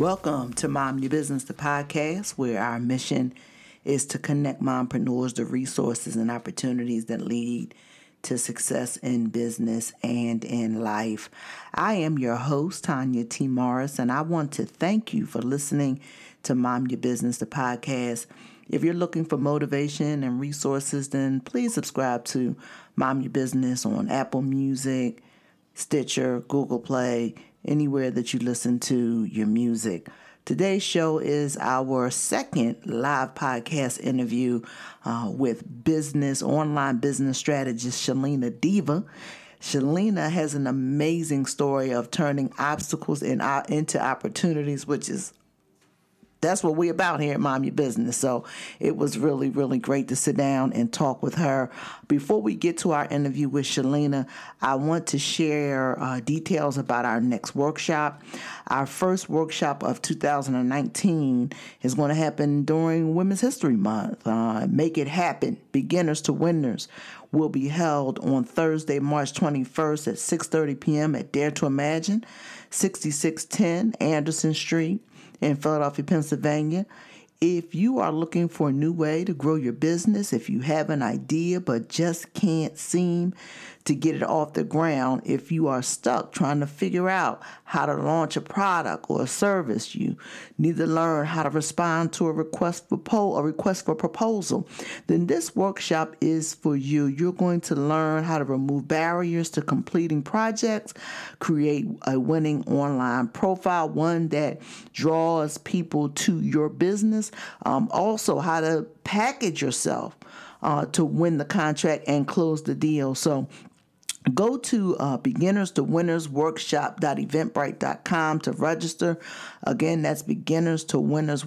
Welcome to Mom Your Business, the podcast, where our mission is to connect mompreneurs to resources and opportunities that lead to success in business and in life. I am your host, Tanya T. Morris, and I want to thank you for listening to Mom Your Business, the podcast. If you're looking for motivation and resources, then please subscribe to Mom Your Business on Apple Music, Stitcher, Google Play, anywhere that you listen to your music. Today's show is our second live podcast interview uh, with business, online business strategist Shalina Diva. Shalina has an amazing story of turning obstacles in, uh, into opportunities, which is that's what we're about here at Mom Your Business. So it was really, really great to sit down and talk with her. Before we get to our interview with Shalina, I want to share uh, details about our next workshop. Our first workshop of 2019 is going to happen during Women's History Month. Uh, Make It Happen, Beginners to Winners will be held on Thursday, March 21st at 6:30 p.m. at Dare to Imagine, 6610 Anderson Street in Philadelphia, Pennsylvania. If you are looking for a new way to grow your business, if you have an idea but just can't seem to get it off the ground, if you are stuck trying to figure out how to launch a product or a service, you need to learn how to respond to a request for po- a request for proposal, then this workshop is for you. You're going to learn how to remove barriers to completing projects, create a winning online profile, one that draws people to your business, um, also how to package yourself. Uh, to win the contract and close the deal. So Go to uh, beginners to winners workshop.eventbrite.com to register. Again, that's beginners to winners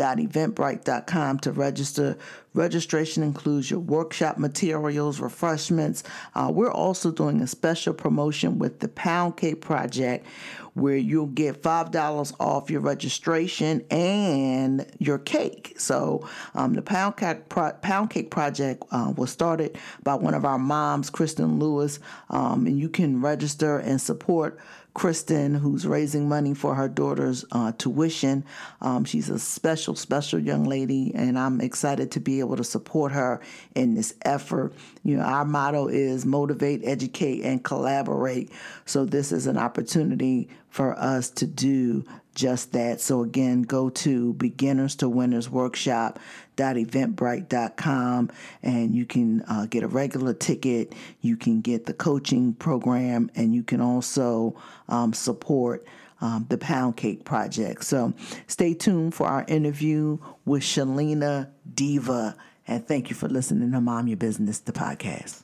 workshop.eventbrite.com to register. Registration includes your workshop materials, refreshments. Uh, we're also doing a special promotion with the Pound Cake Project where you'll get $5 off your registration and your cake. So, um, the Pound Cake, Pro- Pound Cake Project uh, was started by one of our moms, Kristen Lewis, um, and you can register and support Kristen, who's raising money for her daughter's uh, tuition. Um, she's a special, special young lady, and I'm excited to be able to support her in this effort. You know, our motto is motivate, educate, and collaborate. So this is an opportunity for us to do just that. So again, go to beginners to winners workshop. workshop.eventbrite.com and you can uh, get a regular ticket. You can get the coaching program and you can also um, support um, the Pound Cake Project. So stay tuned for our interview with Shalina Diva. And thank you for listening to Mom Your Business, the podcast.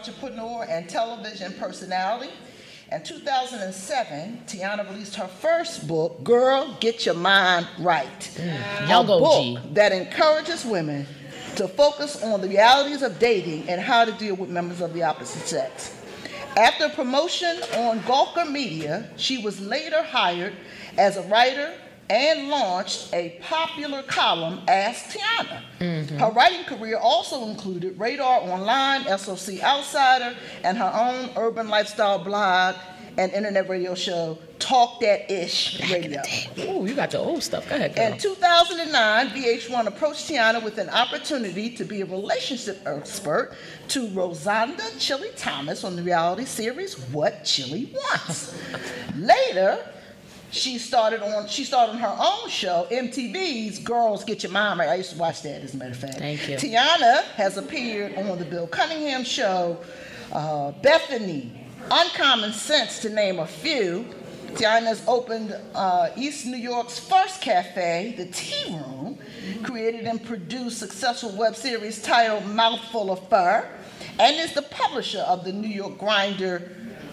Entrepreneur and television personality. In 2007, Tiana released her first book, Girl, Get Your Mind Right. Mm. A book G. that encourages women to focus on the realities of dating and how to deal with members of the opposite sex. After promotion on Gawker Media, she was later hired as a writer, and launched a popular column, Ask Tiana. Mm-hmm. Her writing career also included Radar Online, SOC Outsider, and her own urban lifestyle blog and internet radio show, Talk That Ish Radio. Oh, you got your old stuff. Go ahead, girl. In 2009, VH1 approached Tiana with an opportunity to be a relationship expert to Rozonda Chilli Thomas on the reality series What Chilli Wants. Later, she started on she started on her own show, MTV's Girls Get Your Mind Right. I used to watch that as a matter of fact. Thank you. Tiana has appeared on the Bill Cunningham show, uh, Bethenny, Uncommon Sense to name a few. Tiana's opened uh, East New York's first cafe, the Tea Room, created and produced successful web series titled Mouthful of Fur, and is the publisher of the New York Grinder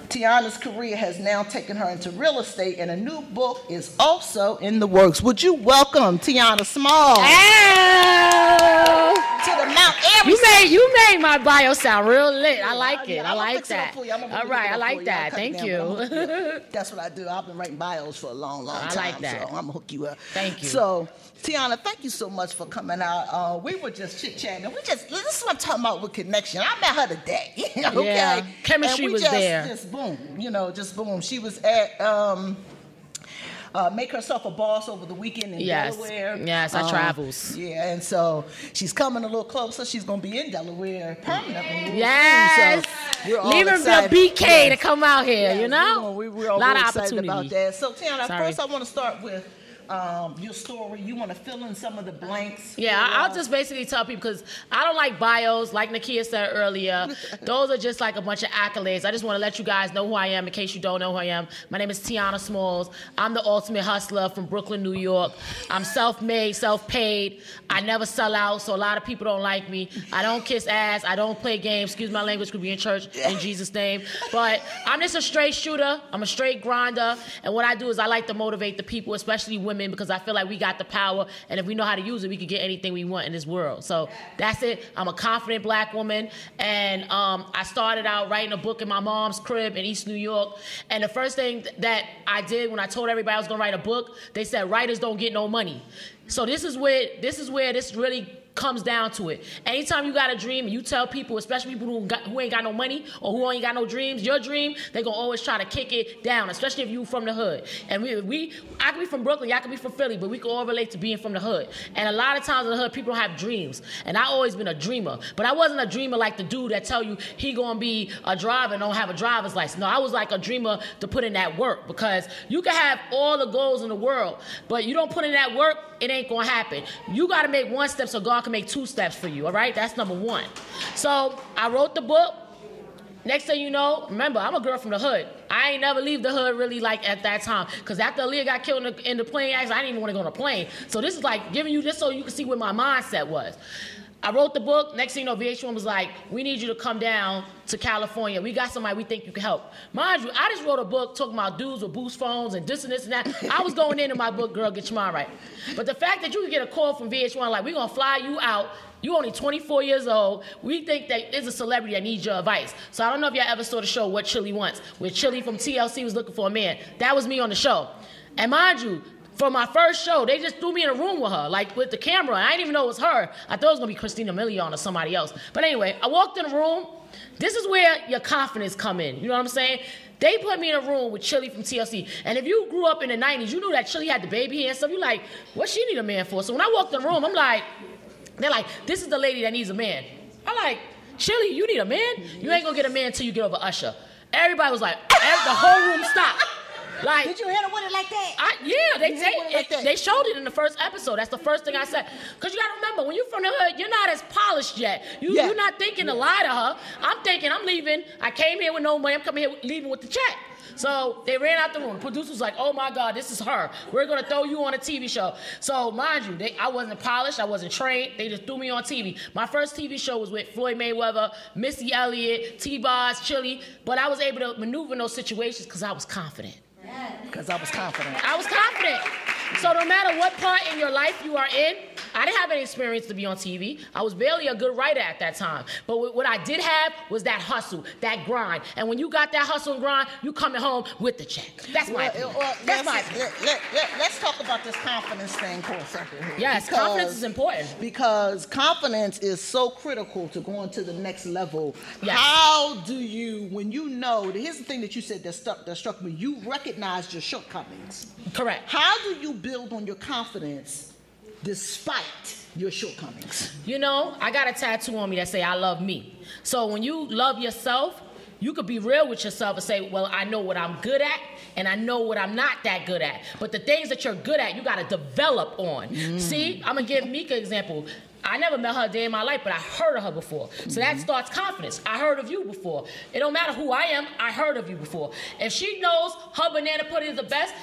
Tiana's career has now taken her into real estate, and a new book is also in the works. Would you welcome Tiana Small Ow. to the Mount Airy? You made you made my bio sound real lit. I like it. I like fix it up that. for you. I'ma All right, I like that. I'll cut it Thank you. but I'ma hook you up. That's what I do. I've been writing bios for a long, long time. I like that. So I'm gonna hook you up. Thank you. So, Tiana, thank you so much for coming out. Uh, we were just chit chatting. We just this is what I'm talking about with connection. I met her today. okay, Yeah, chemistry And we was just, there. Just boom, you know, just boom. She was at. Um, uh, make herself a boss over the weekend in Yes. Delaware. Yes, I Um, travels. Yeah, and so she's coming a little closer. She's gonna be in Delaware permanently. Yes. So we're all the excited. BK to come out here, Yes, you know? we're, we- we're all a lot of excited about that. So, Tiana, Sorry. first I want to start with um, your story. You want to fill in some of the blanks. Yeah, I- I'll just basically tell people because I don't like bios, like Nakia said earlier. Those are just like a bunch of accolades. I just want to let you guys know who I am in case you don't know who I am. My name is Tiana Smalls. I'm the ultimate hustler from Brooklyn, New York. I'm self made, self paid. I never sell out, so a lot of people don't like me. I don't kiss ass. I don't play games. Excuse my language, could be in church in Jesus' name. But I'm just a straight shooter. I'm a straight grinder. And what I do is I like to motivate the people, especially women, because I feel like we got the power. And if we know how to use it, we can get anything we want in this world. So that's it. I'm a confident black woman. And um, I started out writing a book in my mom's crib in East New York. And the first thing that I did when I told everybody I was going to write a book, they said writers don't get no money. So this is where this is where this really comes down to it. Anytime you got a dream you tell people, especially people who, got, who ain't got no money or who ain't got no dreams, your dream, they gonna always try to kick it down, especially if you from the hood. And we, we I could be from Brooklyn, y'all could be from Philly, but we can all relate to being from the hood. And a lot of times in the hood, people have dreams. And I always been a dreamer, but I wasn't a dreamer like the dude that tell you he gonna be a driver and don't have a driver's license. No, I was like a dreamer to put in that work because you can have all the goals in the world, but you don't put in that work, it ain't gonna happen. You gotta make one step so God can make two steps for you, all right? That's number one. So I wrote the book. Next thing you know, remember, I'm a girl from the hood. I ain't never leave the hood really like at that time. Because after Aaliyah got killed in the, in the plane accident, I didn't even want to go on a plane. So this is like giving you this so you can see where my mindset was. I wrote the book. Next thing you know, VH1 was like, we need you to come down to California. We got somebody we think you can help. Mind you, I just wrote a book talking about dudes with boost phones and this and this and that. I was going into my book, Girl, Get Your Mind Right. But the fact that you could get a call from VH1, like, we're going to fly you out. You only 24 years old. We think that there's a celebrity that needs your advice. So I don't know if y'all ever saw the show What Chilli Wants, where Chilli from TLC was looking for a man. That was me on the show. And mind you, for my first show, they just threw me in a room with her, like with the camera. I didn't even know it was her. I thought it was gonna be Christina Milian or somebody else. But anyway, I walked in the room. This is where your confidence come in. You know what I'm saying? They put me in a room with Chilli from TLC. And if you grew up in the 90s, you knew that Chilli had the baby hair and stuff. You're like, what she need a man for? So when I walked in the room, I'm like, they're like, this is the lady that needs a man. I'm like, Chilli, you need a man? You ain't gonna get a man until you get over Usher. Everybody was like, the whole room stopped. Like, Did you hit her with it like that? I, yeah, they they, like that. they showed it in the first episode. That's the first thing I said. Cause you gotta remember, when you're from the hood, you're not as polished yet. You, Yeah. You're not thinking to lie to her. I'm thinking I'm leaving. I came here with no money. I'm coming here leaving with the check. So they ran out the room. The producer was like, "Oh my God, this is her. We're gonna throw you on a TV show." So mind you, they, I wasn't polished. I wasn't trained. They just threw me on TV. My first TV show was with Floyd Mayweather, Missy Elliott, T-Boz, Chilli. But I was able to maneuver in those situations because I was confident. Because I was confident. I was confident. So no matter what part in your life you are in, I didn't have any experience to be on TV. I was barely a good writer at that time. But what I did have was that hustle, that grind. And when you got that hustle and grind, you coming home with the check. That's my Well, opinion. well, That's my let's, opinion. let, let, let, us talk about this confidence thing for a second. Here. Yes, confidence is important. Because confidence is so critical to going to the next level. Yes. How do you, when you know, here's the thing that you said that struck, that struck me, you recognized your shortcomings. Correct. How do you build on your confidence despite your shortcomings? You know, I got a tattoo on me that say I love me. So when you love yourself, you could be real with yourself and say, "Well, I know what I'm good at and I know what I'm not that good at." But the things that you're good at, you got to develop on. Mm. See, I'm to give Mika an example. I never met her a day in my life, but I heard of her before. So that mm-hmm. starts confidence. I heard of you before. It don't matter who I am, I heard of you before. If she knows her banana pudding is the best,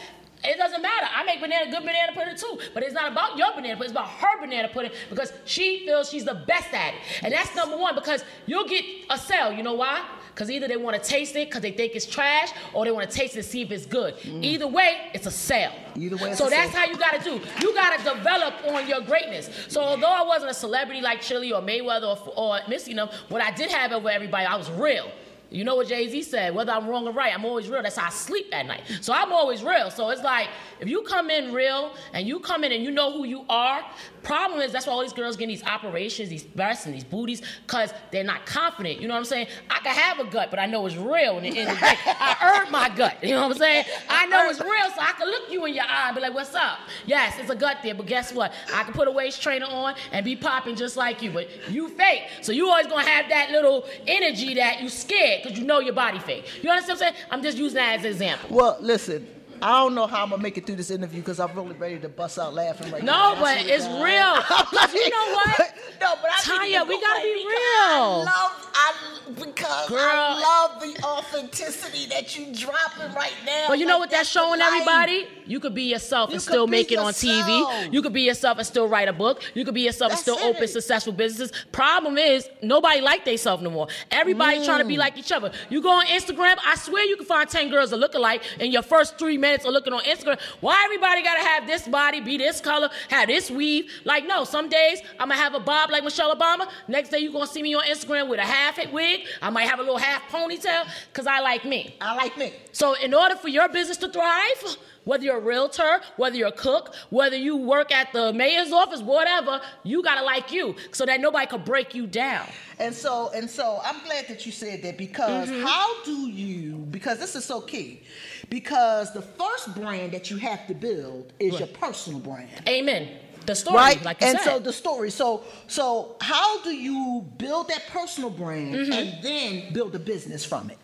it doesn't matter. I make banana good banana pudding too, but it's not about your banana pudding. It's about her banana pudding because she feels she's the best at it, and that's number one because you'll get a sale. You know why? Because either they want to taste it because they think it's trash, or they want to taste it to see if it's good. Mm. Either way, it's a sale. Either way, it's so that's sale. how you got to do. You got to develop on your greatness. So although I wasn't a celebrity like Chilli or Mayweather or, or Missy, you know, what I did have over everybody, I was real. You know what Jay Z said? Whether I'm wrong or right, I'm always real. That's how I sleep at night. So I'm always real. So it's like if you come in real and you come in and you know who you are. Problem is that's why all these girls getting these operations, these breasts and these booties, because they're not confident. You know what I'm saying? I can have a gut, but I know it's real. And I earned my gut. You know what I'm saying? I know it's real, so I can look you in your eye and be like, "What's up?" Yes, it's a gut there, but guess what? I can put a waist trainer on and be popping just like you, but you fake. So you always gonna have that little energy that you scared because you know your body fake. You understand what I'm saying? I'm just using that as an example. Well, listen, I don't know how I'm gonna make it through this interview because I'm really ready to bust out laughing right now. No, but I swear to it's real. you know what? No, but I Tanya, we gotta be real. I love, I because Girl. I love the authenticity that you dropping right now. But you know Like, what that's the showing life. everybody? You could be yourself You and still make it on. TV. You could be yourself and still write a book. You could be yourself That's and still open successful businesses. Problem is, nobody like themselves no more. Everybody trying to be mm. like each other. You go on Instagram, I swear you can find 10 girls that look alike in your first three minutes of looking on Instagram. Why everybody gotta have this body, be this color, have this weave? Like, no, some days I'm gonna have a bob like Michelle Obama. Next day you're gonna see me on Instagram with a half wig. I might have a little half ponytail, because I like me. I like me. So, in order for your business to thrive, whether you're a realtor, whether you're a cook, whether you work at the mayor's office, whatever, you gotta like you so that nobody could break you down. And so and so I'm glad that you said that because Mm-hmm. how do you because this is so key. Because the first brand that you have to build is your personal brand. Amen. The story, right like and said. so the story so so how do you build that personal brand Mm-hmm. and then build a business from it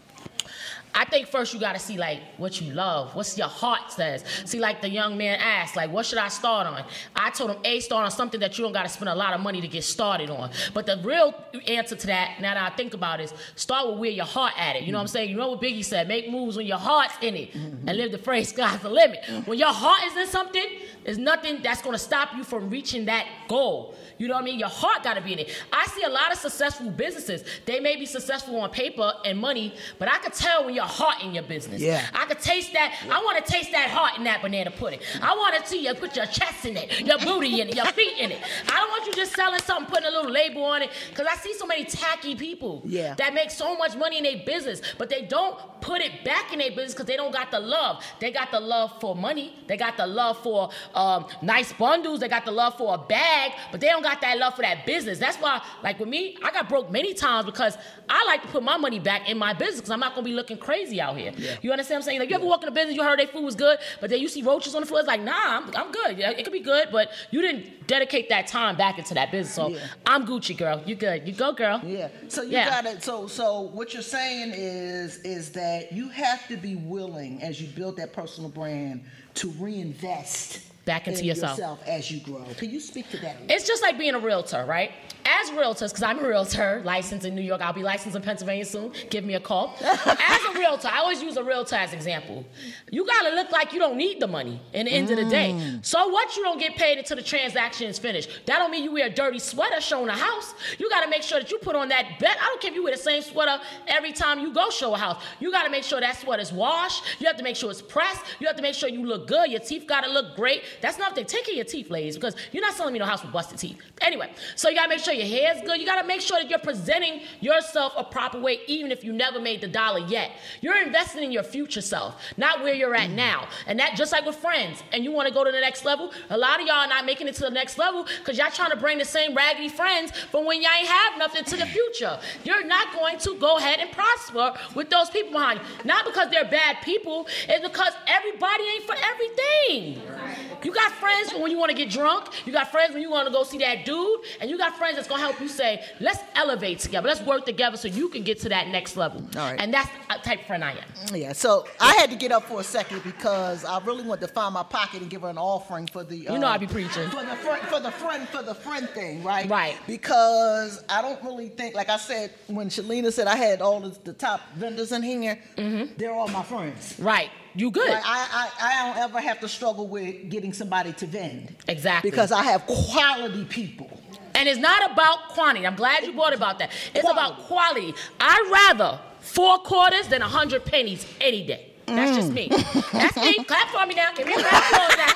I think first you gotta see like what you love, what's your heart says. See, like the young man asked, like, what should I start on? I told him, A, start on something that you don't gotta spend a lot of money to get started on. But the real answer to that, now that I think about it, is start with where your heart at it. You know what I'm saying? You know what Biggie said, make moves when your heart's in it and live the phrase, "God's the limit. When your heart is in something, there's nothing that's gonna stop you from reaching that goal. You know what I mean? Your heart got to be in it. I see a lot of successful businesses. They may be successful on paper and money, but I could tell when your heart in your business. Yeah. I could taste that. I want to taste that heart in that banana pudding. I want to see you put your chest in it, your booty in it, your feet in it. I don't want you just selling something, putting a little label on it, because I see so many tacky people Yeah. that make so much money in their business, but they don't put it back in their business because they don't got the love. They got the love for money. They got the love for um, nice bundles. They got the love for a bag, but they don't got that love for that business. That's why, like with me, I got broke many times because I like to put my money back in my business because I'm not gonna be looking crazy out here. You understand what I'm saying? Like you ever walk in a business, you heard their food was good, but then you see roaches on the floor. It's like, nah, I'm, I'm good. Yeah, it could be good, but you didn't dedicate that time back into that business. So Yeah. I'm Gucci, girl. You good? You go, girl. yeah so you Yeah. gotta so so what you're saying is is that you have to be willing as you build that personal brand to reinvest Back into in yourself. as you grow can you speak to that It's just like being a realtor, right? As realtors, because I'm a realtor, licensed in New York, I'll be licensed in Pennsylvania soon. Give me a call. as a realtor, I always use a realtor as example. You gotta look like you don't need the money in the end of the day. Mm. So what you don't get paid until the transaction is finished. That don't mean you wear a dirty sweater showing a house. You gotta make sure that you put on that bet. I don't care if you wear the same sweater every time you go show a house. You gotta make sure that sweater's washed. You have to make sure it's pressed. You have to make sure you look good. Your teeth gotta look great. That's not take care of your teeth, ladies, because you're not selling me no house with busted teeth. Anyway, so you gotta make sure your hair's good. You gotta make sure that you're presenting yourself a proper way, even if you never made the dollar yet. You're investing in your future self, not where you're at now. And that just like with friends, and you wanna go to the next level, a lot of y'all are not making it to the next level because y'all trying to bring the same raggedy friends from when y'all ain't have nothing to the future. You're not going to go ahead and prosper with those people behind you. Not because they're bad people, it's because everybody ain't for everything. You got friends when you want to get drunk. You got friends when you want to go see that dude, and you got friends that's gonna help you say, "Let's elevate together. Let's work together so you can get to that next level." All right. And that's the type of friend I am. Yeah, so I had to get up for a second because I really wanted to find my pocket and give her an offering for the. You know I'd uh, be preaching. for the friend, for the friend, for the friend thing, right? Right. Because I don't really think, like I said, when Shalina said I had all the, the top vendors in here, mm-hmm. they're all my friends. Right. You good? Like I, I, I don't ever have to struggle with getting somebody to vend. Exactly. Because I have quality people. And it's not about quantity. I'm glad you brought about that. It's Quality. about quality. I'd rather four quarters than a hundred pennies any day. That's just me. Mm. That's me. Clap for me now. Give me a clap for that.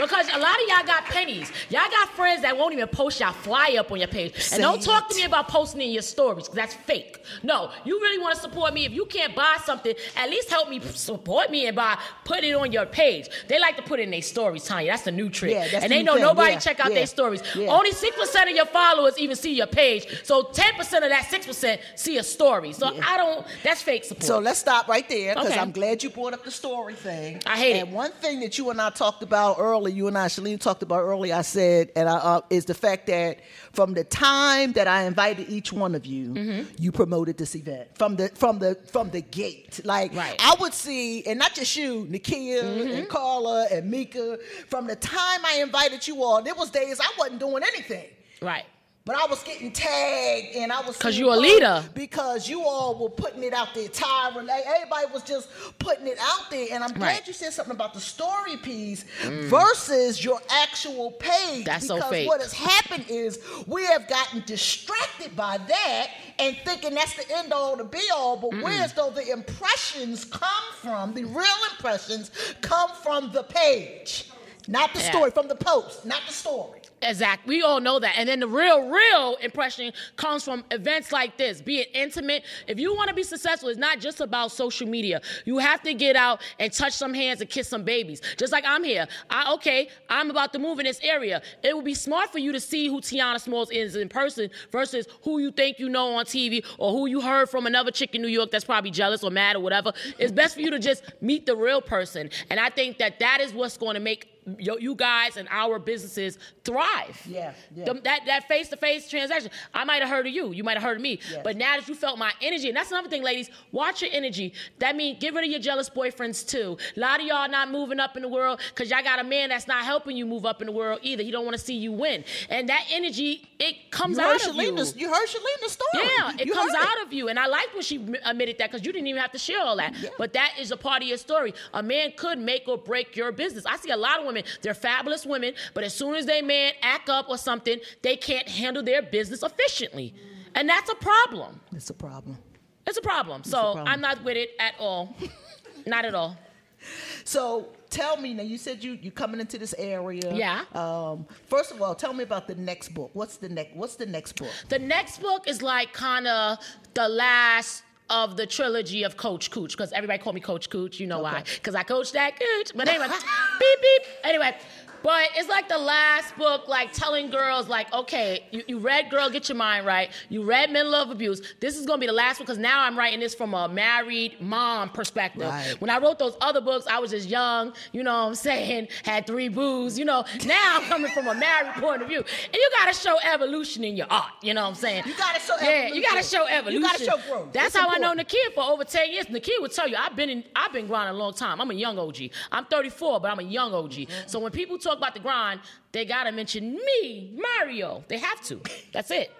Because a lot of y'all got pennies. Y'all got friends that won't even post y'all fly up on your page. Say and don't talk it. to me about posting in your stories, because that's fake. No, you really want to support me. If you can't buy something, at least help me support me and buy, put it on your page. They like to put it in their stories, Tanya. That's the new trick. Yeah, that's and the they know thing. nobody Yeah, check out yeah, their stories. yeah. Only 6% of your followers even see your page. So 10% of that 6% see a story. So I don't, that's fake support. So let's stop right there because Okay. I'm glad you brought up the story thing. I hate and it. one thing that you and I talked about earlier, you and I, Shalene, talked about earlier, I said, and I, uh, is the fact that from the time that I invited each one of you, Mm-hmm. you promoted this event from the from the from the gate. Like Right. I would see, and not just you, Nikia Mm-hmm. and Carla and Mika. From the time I invited you all, there was days I wasn't doing anything. right. But I was getting tagged, and I was because you a leader. Because you all were putting it out there, Tyra. Everybody was just putting it out there, and I'm glad Right. Mm. you said something about the story piece versus your actual page. That's so because fake. what has happened is we have gotten distracted by that and thinking that's the end all, the be all. But where's though the impressions come from, the real impressions come from the page, not the Yeah. story, from the post, not the story. Exactly. We all know that. And then the real, real impression comes from events like this, be it intimate. If you want to be successful, it's not just about social media. You have to get out and touch some hands and kiss some babies. Just like I'm here. I okay, I'm about to move in this area. It would be smart for you to see who Tiana Smalls is in person versus who you think you know on TV or who you heard from another chick in New York that's probably jealous or mad or whatever. It's best for you to just meet the real person. And I think that that is what's going to make you guys and our businesses thrive. Yeah, yeah. The- that that face to face transaction. I might have heard of you. You might have heard of me. Yes. But now that you felt my energy, and that's another thing, ladies, watch your energy. That means get rid of your jealous boyfriends too. A lot of y'all not moving up in the world because y'all got a man that's not helping you move up in the world either. He don't want to see you win. And that energy, it comes You out of you. You heard Shalena's story. Yeah, it You comes out of you. And I like when she admitted that because you didn't even have to share all that. But that is a part of your story. A man could make or break your business. I see a lot of women, they're fabulous women, but as soon as they man act up or something, they can't handle their business efficiently. And that's a problem. It's a problem. It's a problem. So problem. I'm not with it at all. not at all. So tell me now. You said you you coming into this area. Yeah. Um. First of all, tell me about the next book. What's the next What's the next book? The next book is like kind of the last of the trilogy of Coach Cooch because everybody called me Coach Cooch. You know why? Because I coached that Cooch. But anyway, beep beep. Anyway. But it's like the last book, like telling girls, like, okay, you, you read Girl, Get Your Mind Right. You read Men Love Abuse. This is gonna be the last one because now I'm writing this from a married mom perspective. Right. When I wrote those other books, I was just young, you know what I'm saying, had three boos, you know. Now I'm coming from a married point of view. And you gotta show evolution in your art, you know what I'm saying? You gotta show Yeah, you gotta show evolution. You gotta show growth. That's It's how I know important. Nakia for over 10 years. Nakia would tell you, I've been in, I've been grinding a long time. I'm a young OG. I'm 34, but I'm a young OG. Mm-hmm. So when people talk about the grind, they gotta mention me, Mario. They have to. That's it.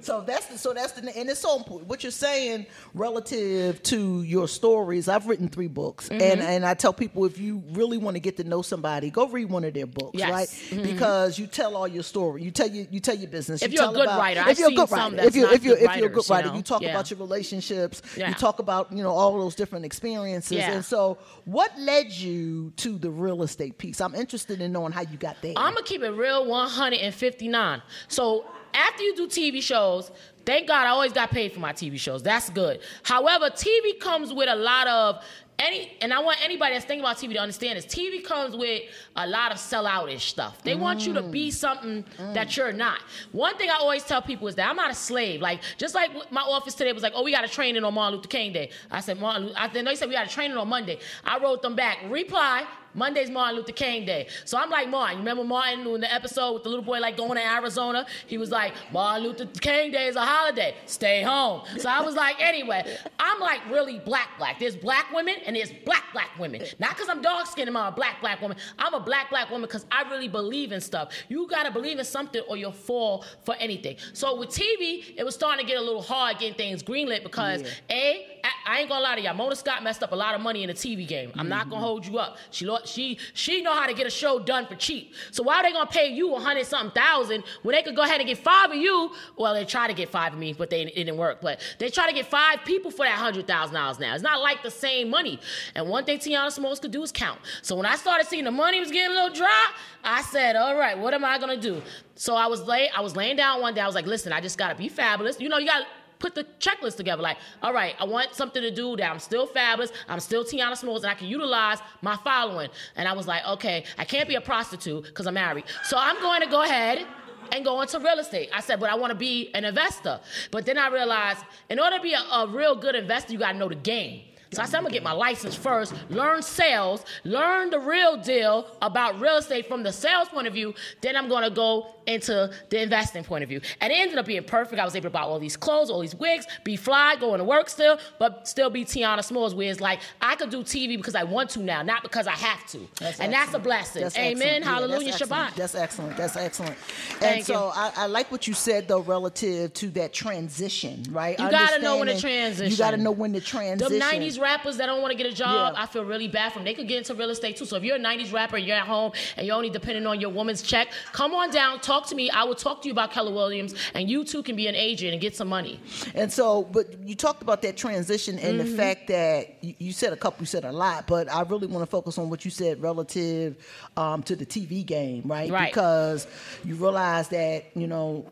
So that's the, so that's the and it's so important. What you're saying relative to your stories. I've written three books, Mm-hmm. and and I tell people if you really want to get to know somebody, go read one of their books, Yes. right? Mhm. Because you tell all your story. You tell you you tell your business. If you you're a good about- writer, if I've you're a good some writer, if you not if you good if you're a good writers, you writer, know? you talk Yeah. about your relationships. Yeah. You talk about you know all those different experiences. Yeah. And so, what led you to the real estate piece? I'm interested in knowing how you got there. I'm gonna keep it real 159. So after you do TV shows, thank God I always got paid for my TV shows. That's good. However, TV comes with a lot of any, and I want anybody that's thinking about TV to understand this. TV comes with a lot of selloutish stuff. They want you to be mm. something mm. that you're not. One thing I always tell people is that I'm not a slave. Like just like my office today was like, oh, we got a training on Martin Luther King Day. I said, Martin. I then they said we got a training on Monday. I wrote them back. Reply. Monday's Martin Luther King Day. So I'm like Martin. You remember Martin in the episode with the little boy like going to Arizona? He was like, Martin Luther King Day is a holiday. Stay home. So I was like, anyway, I'm like really black black. There's black women and there's black black women. Not because I'm dark skinned and I'm a black black woman. I'm a black black woman because I really believe in stuff. You gotta believe in something or you'll fall for anything. So with TV, it was starting to get a little hard getting things greenlit because A, I, I ain't gonna lie to y'all. Mona Scott messed up a lot of money in the TV game. I'm not gonna mm-hmm. hold you up. She lo- she she know how to get a show done for cheap. So why are they gonna pay you a hundred something thousand when they could go ahead and get five of you? Well, they try to get five of me, but they it didn't work. But they try to get five people for that hundred thousand dollars now. It's not like the same money. And one thing Tiana Smalls could do is count. So when I started seeing the money was getting a little dry, I said, all right, what am I gonna do? So I was lay I was laying down one day. I was like, listen, I just gotta be fabulous. You know, you gotta put the checklist together. Like, all right, I want something to do that I'm still fabulous, I'm still Tiana Smalls, and I can utilize my following. And I was like, okay, I can't be a prostitute because I'm married. So I'm going to go ahead and go into real estate. I said, but I want to be an investor. But then I realized in order to be a, a real good investor, you got to know the game. So I said, I'm gonna get my license first, learn sales, learn the real deal about real estate from the sales point of view. Then I'm gonna go into the investing point of view. And it ended up being perfect. I was able to buy all these clothes, all these wigs, be fly, going to work still, but still be Tiana Smalls, where it's like I could do TV because I want to now, not because I have to. That's and that's a blessing. That's Amen. excellent. Yeah, Hallelujah. that's excellent. Shabbat. That's excellent. That's excellent. And Thank so you. I, I like what you said though, relative to that transition, right? You gotta know when to Understanding- You got to transition. know when to The transition. 90s rappers that don't want to get a job, Yeah. I feel really bad for them. They could get into real estate too. So if you're a 90s rapper and you're at home and you're only depending on your woman's check, come on down, talk to me. I will talk to you about Keller Williams, and you too can be an agent and get some money. And so, but you talked about that transition and Mm-hmm. the fact that you, said a couple, you said a lot, but I really want to focus on what you said relative um, to the TV game, right? Right. Because you realize that, you know,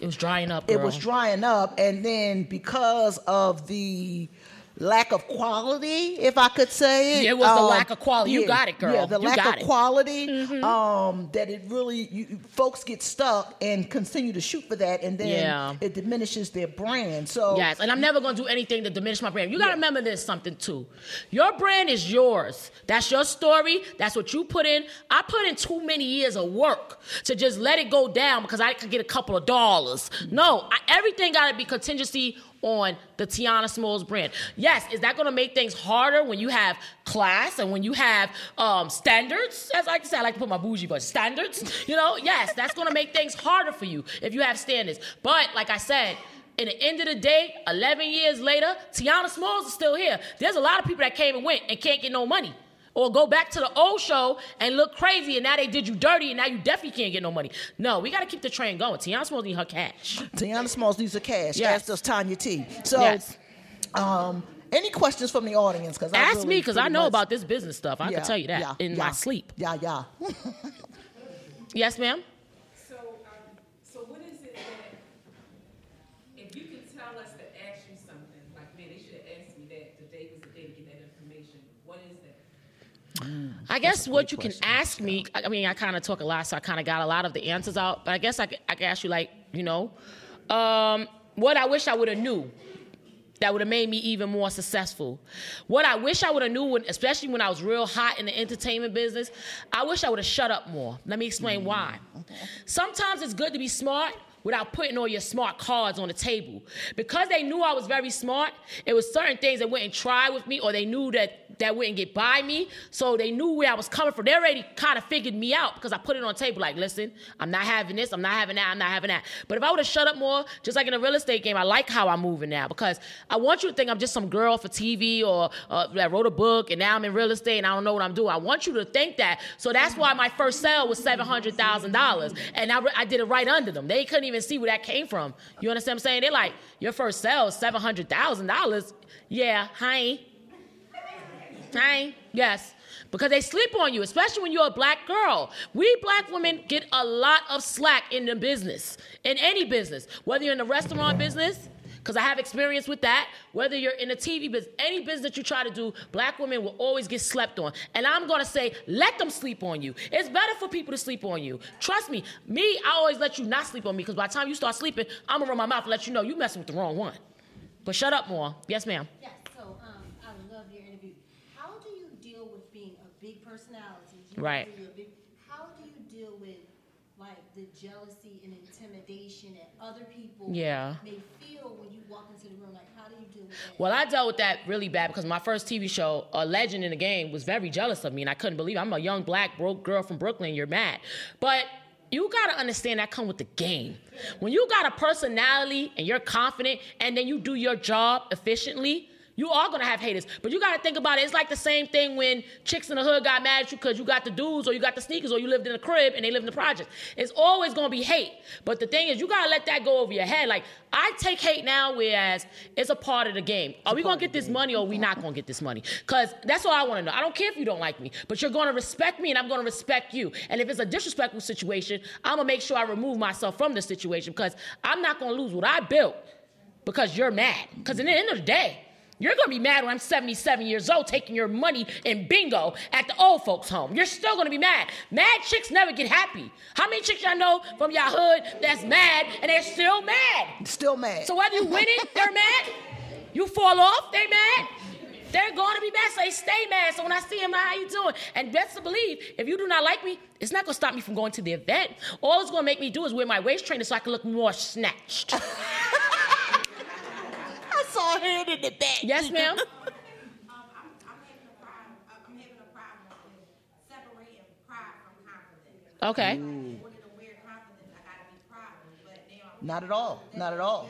It was drying up. it was drying up, and then because of the lack of quality, if I could say it, Yeah, it was the lack of quality. You got it, girl. Yeah, the You lack got of it. Mm-hmm. quality. Um, that it really you, folks get stuck and continue to shoot for that, and then Yeah. it diminishes their brand. So Yes, and I'm never gonna do anything to diminish my brand. You gotta Yeah. remember this something too. Your brand is yours. That's your story. That's what you put in. I put in too many years of work to just let it go down because I could get a couple of dollars. No, I, everything gotta be contingency on the Tiana Smalls brand. Yes, is that gonna make things harder when you have class and when you have um, standards? As I like to say, I like to put my bougie, but standards. You know, yes, that's gonna make things harder for you if you have standards. But like I said. In the end of the day, 11 years later, Tiana Smalls is still here. There's a lot of people that came and went and can't get no money. Or go back to the old show and look crazy, and now they did you dirty, and now you definitely can't get no money. No, we gotta keep the train going. Tiana Smalls need her cash. Tiana Smalls needs a cash. Yes. As does Tanya T. So, Yes. um, any questions from the audience? Because Ask me, because I know about this business stuff. I Yeah, can tell you that yeah, in yeah. my sleep. Yeah, yeah. Yes, ma'am? So, um, so what is it that, if you can tell us to ask you something, like, man, they should have asked me that, today was the day to get that information, what is I guess what you can ask me, I mean, I kind of talk a lot, so I kind of got a lot of the answers out. But I guess I I could ask you, like, you know, um, what I wish I would have knew that would have made me even more successful. What I wish I would have knew, when, especially when I was real hot in the entertainment business, I wish I would have shut up more. Let me explain why. Sometimes it's good to be smart without putting all your smart cards on the table. Because they knew I was very smart, it was certain things they wouldn't try with me or they knew that that wouldn't get by me. So they knew where I was coming from. They already kind of figured me out because I put it on table like, listen, I'm not having this, I'm not having that, I'm not having that. But if I would have shut up more, just like in a real estate game, I like how I'm moving now because I want you to think I'm just some girl for TV or uh, that wrote a book and now I'm in real estate and I don't know what I'm doing. I want you to think that. So that's why my first sale was $700,000 and I, re- I did it right under them. They couldn't even see where that came from. You understand what I'm saying? They're like, your first sale is $700,000. Yeah, hi. Hi. Yes. Because they sleep on you, especially when you're a black girl. We black women get a lot of slack in the business, in any business, whether you're in the restaurant business, because I have experience with that, whether you're in the TV business, any business that you try to do, black women will always get slept on. And I'm gonna say, let them sleep on you. It's better for people to sleep on you. Trust me, me, I always let you not sleep on me, because by the time you start sleeping, I'm gonna run my mouth and let you know you messing with the wrong one. But shut up more. Yes, ma'am. Yes, so um, I love your interview. How do you deal with being a big personality? You Right. know you're a big- How do you deal with like the jealousy and intimidation that other people Yeah. may when you walk into the room? Like, how do you deal with that? Well, I dealt with that really bad because my first TV show, a legend in the game, was very jealous of me, and I couldn't believe it. I'm a young black broke girl from Brooklyn. You're mad, but you gotta understand that come with the game. When you got a personality and you're confident, and then you do your job efficiently. You are gonna have haters, but you gotta think about it. It's like the same thing when chicks in the hood got mad at you because you got the dudes or you got the sneakers or you lived in a crib and they live in the project. It's always gonna be hate. But the thing is, you gotta let that go over your head. Like I take hate now, whereas it's a part of the game. Are we gonna get this money or are we not gonna get this money? Cause that's all I wanna know. I don't care if you don't like me, but you're gonna respect me and I'm gonna respect you. And if it's a disrespectful situation, I'm gonna make sure I remove myself from the situation because I'm not gonna lose what I built because you're mad. Because at the end of the day, you're gonna be mad when I'm 77 years old taking your money in bingo at the old folks' home. You're still gonna be mad. Mad chicks never get happy. How many chicks y'all know from your hood that's mad and they're still mad? Still mad. So whether you win it, they're mad. You fall off, they mad. They're going to be mad, so they stay mad. So when I see them, how you doing? And best to believe, if you do not like me, it's not gonna stop me from going to the event. All it's gonna make me do is wear my waist trainer so I can look more snatched. with separating pride from confidence. Okay. One of the weird confidence, I gotta be proud, but now I'm Not at all. Not at all.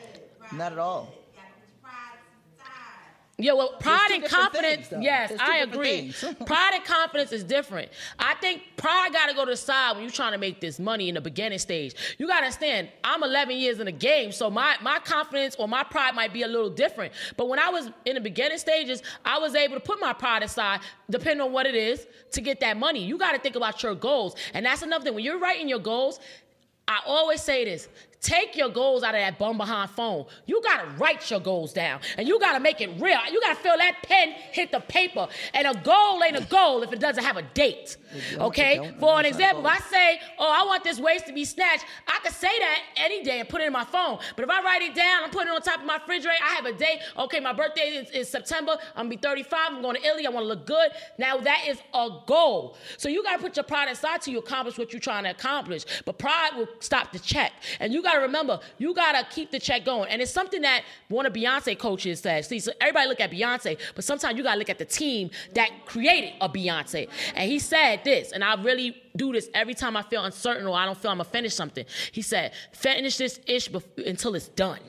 Not at all. gotta put pride aside. Yeah, well, pride and confidence, things, yes, I agree. pride and confidence is different. I think pride got to go to the side when you're trying to make this money in the beginning stage. You got to understand, I'm 11 years in the game, so my, my confidence or my pride might be a little different. But when I was in the beginning stages, I was able to put my pride aside, depending on what it is, to get that money. You got to think about your goals. And that's another thing. When you're writing your goals, I always say this. Take your goals out of that bum behind phone. You gotta write your goals down and you gotta make it real. You gotta feel that pen hit the paper. And a goal ain't a goal if it doesn't have a date. Okay? For an It's not a example, if I say, oh, I want this waist to be snatched, I could say that any day and put it in my phone. But if I write it down, I'm putting it on top of my refrigerator, I have a date. Okay, my birthday is, is September. I'm gonna be 35. I'm going to Italy. I wanna look good. Now that is a goal. So you gotta put your pride aside to you accomplish what you're trying to accomplish. But pride will stop the check. And you gotta remember, you gotta keep the check going. And it's something that one of Beyonce coaches says. See, so everybody look at Beyonce, but sometimes you gotta look at the team that created a Beyonce. And he said this, and I really do this every time I feel uncertain or I don't feel I'm gonna finish something. He said, finish this ish bef- until it's done.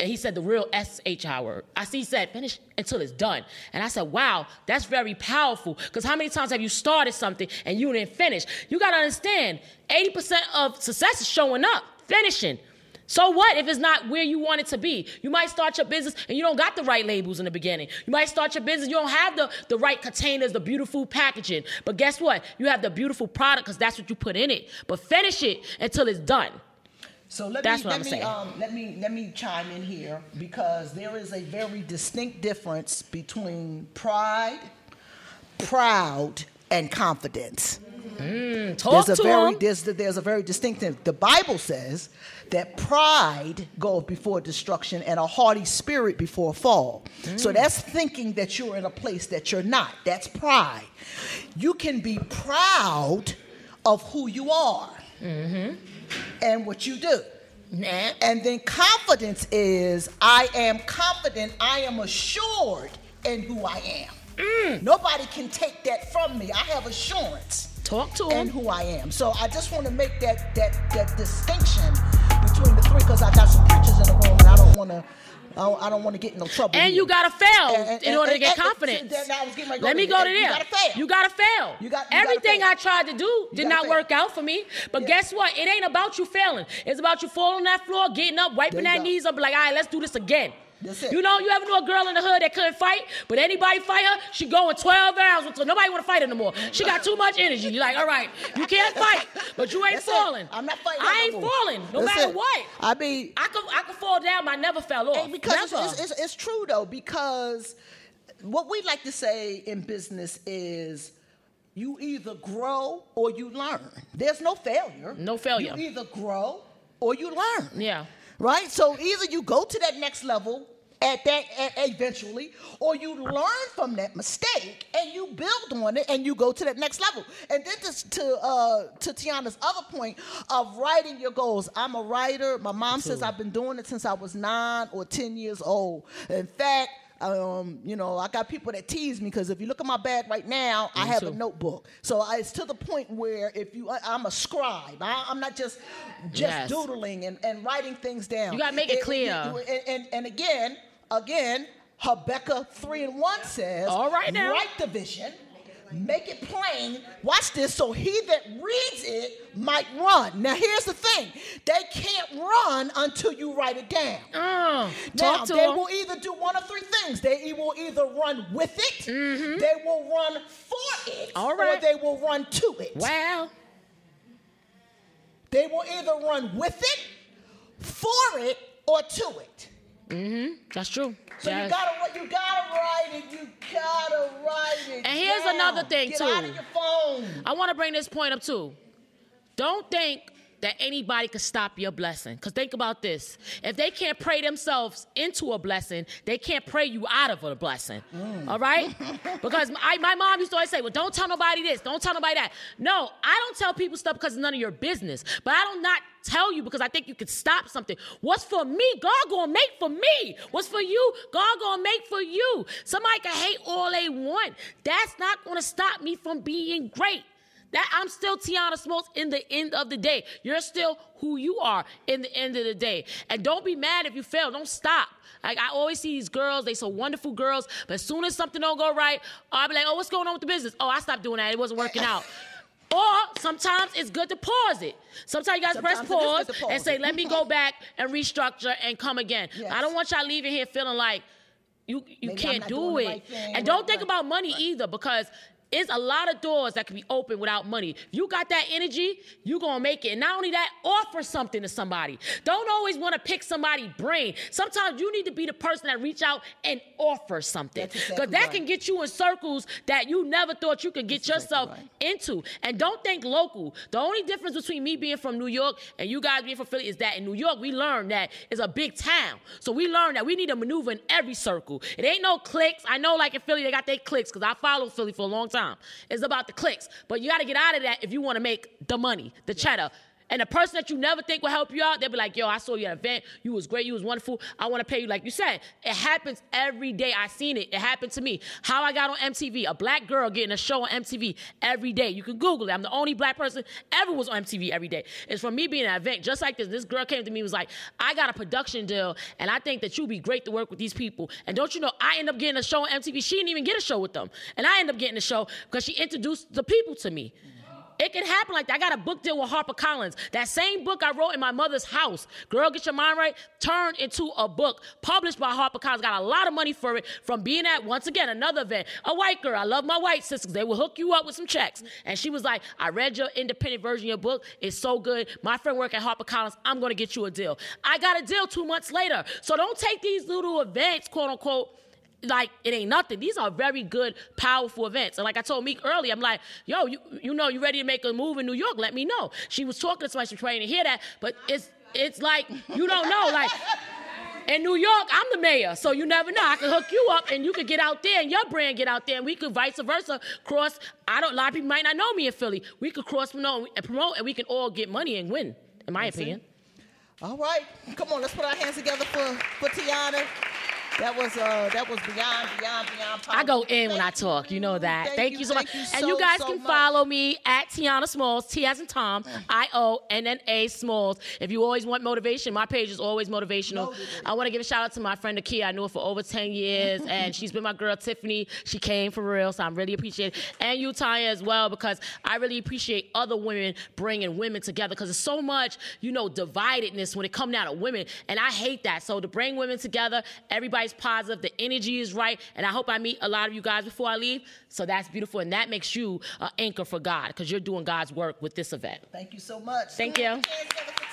He said the real SHI word. I see he said finish until it's done. And I said, wow, that's very powerful. Because how many times have you started something and you didn't finish? You got to understand 80% of success is showing up, finishing. So what if it's not where you want it to be? You might start your business and you don't got the right labels in the beginning. You might start your business, you don't have the, the right containers, the beautiful packaging. But guess what? You have the beautiful product because that's what you put in it. But finish it until it's done. So let That's me what let I'm me um, let me let me chime in here because there is a very distinct difference between pride, proud, and confidence. Talk there's a to very him. there's there's a very distinct. The Bible says that pride goes before destruction and a haughty spirit before fall. So Mm. that's thinking that you're in a place that you're not. That's pride. You can be proud of who you are Mm-hmm. and what you do. And then confidence is I am confident, I am assured in who I am. Mm. Nobody can take that from me. I have assurance Talk to him. and him. who I am. So I just want to make that that that distinction between the three because I got some preachers in the room and I don't want to. I don't, I don't want to get in no trouble. And you gotta fail And- and- in order to get confidence. that- that I was getting Let me go to You there. gotta fail. You gotta fail. You got- you gotta Everything fail. I tried to do did not fail. work out for me. But Yeah. guess what? It ain't about you failing. It's about you falling on that floor, getting up, wiping that go. knees up, like, all right, let's do this again. That's it. You know, you ever knew a girl in the hood that couldn't fight, but anybody fight her, she going 12 rounds until nobody want to fight her no more. She got too much energy. You're like, all right, you can't fight, but you ain't That's it. falling. I'm not fighting. I no ain't more. falling, no That's matter it. what. I mean, I could, I could fall down, but I never fell off. Because it's, it's, it's true though, because what we like to say in business is you either grow or you learn. There's no failure. No failure. You either grow or you learn. Yeah. Right? So either you go to that next level at that at, eventually, or you learn from that mistake and you build on it and you go to that next level. And then to to, uh, to Tiana's other point of writing your goals. I'm a writer. My mom says I've been doing it since I was nine or ten years old. In fact. Um, you know, I got people that tease me because if you look at my bag right now, I have a notebook. So I, it's to the point where if you, I, I'm a scribe. I, I'm not just just Yes. doodling and, and writing things down. You gotta make it clear. and, and, and again, again, Habakkuk 3 and 1 says, All right now. Write the vision, make it plain. Watch this, so he that reads it might run. Now, here's the thing they can't run until you write it down. Uh, Now, they him. will either do one of three things. They will either run with it, Mm-hmm. they will run for it, All right. or they will run to it. Wow. They will either run with it, for it, or to it. Mm-hmm. That's true. So you gotta you gotta write it. You gotta write it. And here's another thing, Get too. out of your phone. I want to bring this point up too. Don't think that anybody can stop your blessing. Because think about this. If they can't pray themselves into a blessing, they can't pray you out of a blessing. Mm. All right? because I, my mom used to always say, well, don't tell nobody this, don't tell nobody that. No, I don't tell people stuff because it's none of your business. But I don't not tell you because I think you could stop something. What's for me, God gonna make for me. What's for you, God gonna make for you. Somebody can hate all they want. That's not gonna stop me from being great. That I'm still Tionna Smalls in the end of the day. You're still who you are in the end of the day. And don't be mad if you fail. Don't stop. Like I always see these girls, they so wonderful girls, but as soon as something don't go right, I'll be like, oh, what's going on with the business? Oh, I stopped doing that. It wasn't working out. Or sometimes it's good to pause it. Sometimes you guys press Sometimes is pause, pause and say, let me go back and restructure and come again. Yes. I don't want y'all leaving here feeling like you you Maybe can't do it. right thing, and don't right, think right, about money either because it's a lot of doors that can be open without money. If you got that energy, you're gonna make it. And not only that, offer something to somebody. Don't always want to pick somebody's brain. Sometimes you need to be the person that reach out and offer something. Because exactly that right. can get you in circles that you never thought you could get That's exactly yourself right. into. And don't think local. The only difference between me being from New York and you guys being from Philly is that in New York, we learned that it's a big town. So we learned that we need to maneuver in every circle. It ain't no clicks. I know, like in Philly, they got their clicks because I followed Philly for a long time. It's about the clicks. But you got to get out of that if you want to make the money, the cheddar. And the person that you never think will help you out, they'll be like, yo, I saw you at an event. You was great. You was wonderful. I want to pay you. Like you said, it happens every day. I seen it. It happened to me. How I got on MTV, a black girl getting a show on MTV every day. You can Google it. I'm the only black person ever was on MTV every day. It's from me being at an event just like this. This girl came to me and was like, I got a production deal and I think that you'd be great to work with these people. And don't you know, I end up getting a show on MTV. She didn't even get a show with them. And I end up getting a show because she introduced the people to me. It can happen like that. I got a book deal with HarperCollins. That same book I wrote in my mother's house, Girl Get Your Mind Right, turned into a book published by HarperCollins. Got a lot of money for it from being at, once again, another event. A white girl. I love my white sisters. They will hook you up with some checks. And she was like, I read your independent version of your book. It's so good. My friend work at HarperCollins. I'm going to get you a deal. I got a deal two months later. So don't take these little events, quote unquote, like it ain't nothing. These are very good, powerful events. And like I told Meek earlier, I'm like, yo, you you know, you ready to make a move in New York? Let me know. She was talking to somebody, she was trying to hear that, but it's it's like you don't know, like. In New York, I'm the mayor, so you never know. I can hook you up, and you could get out there, and your brand get out there, and we could vice versa cross. I don't. A lot of people might not know me in Philly. We could cross promote and promote, and we can all get money and win. In my opinion. All right, come on, let's put our hands together for for Tionna. That was uh that was beyond beyond beyond. I go in when I talk. You know that. Thank Thank, you, you, so much. thank you and so, you guys so can much. follow me at Tionna Smalls, T as in Tom, I O N N A Smalls. If you always want motivation, my page is always motivational. It. I want to give a shout out to my friend Akia. I knew her for over 10 years, and she's been my girl Tiffany. She came for real, so I'm really appreciative. And you, Tanya, as well, because I really appreciate other women bringing women together because there's so much, you know, dividedness when it comes down to women. And I hate that. So to bring women together, everybody's positive, the energy is right, and I hope I meet a lot of you guys before I leave. So that's beautiful, and that makes you an anchor for God because you're doing God's work with this event. Thank you so much. Thank you. Hands together for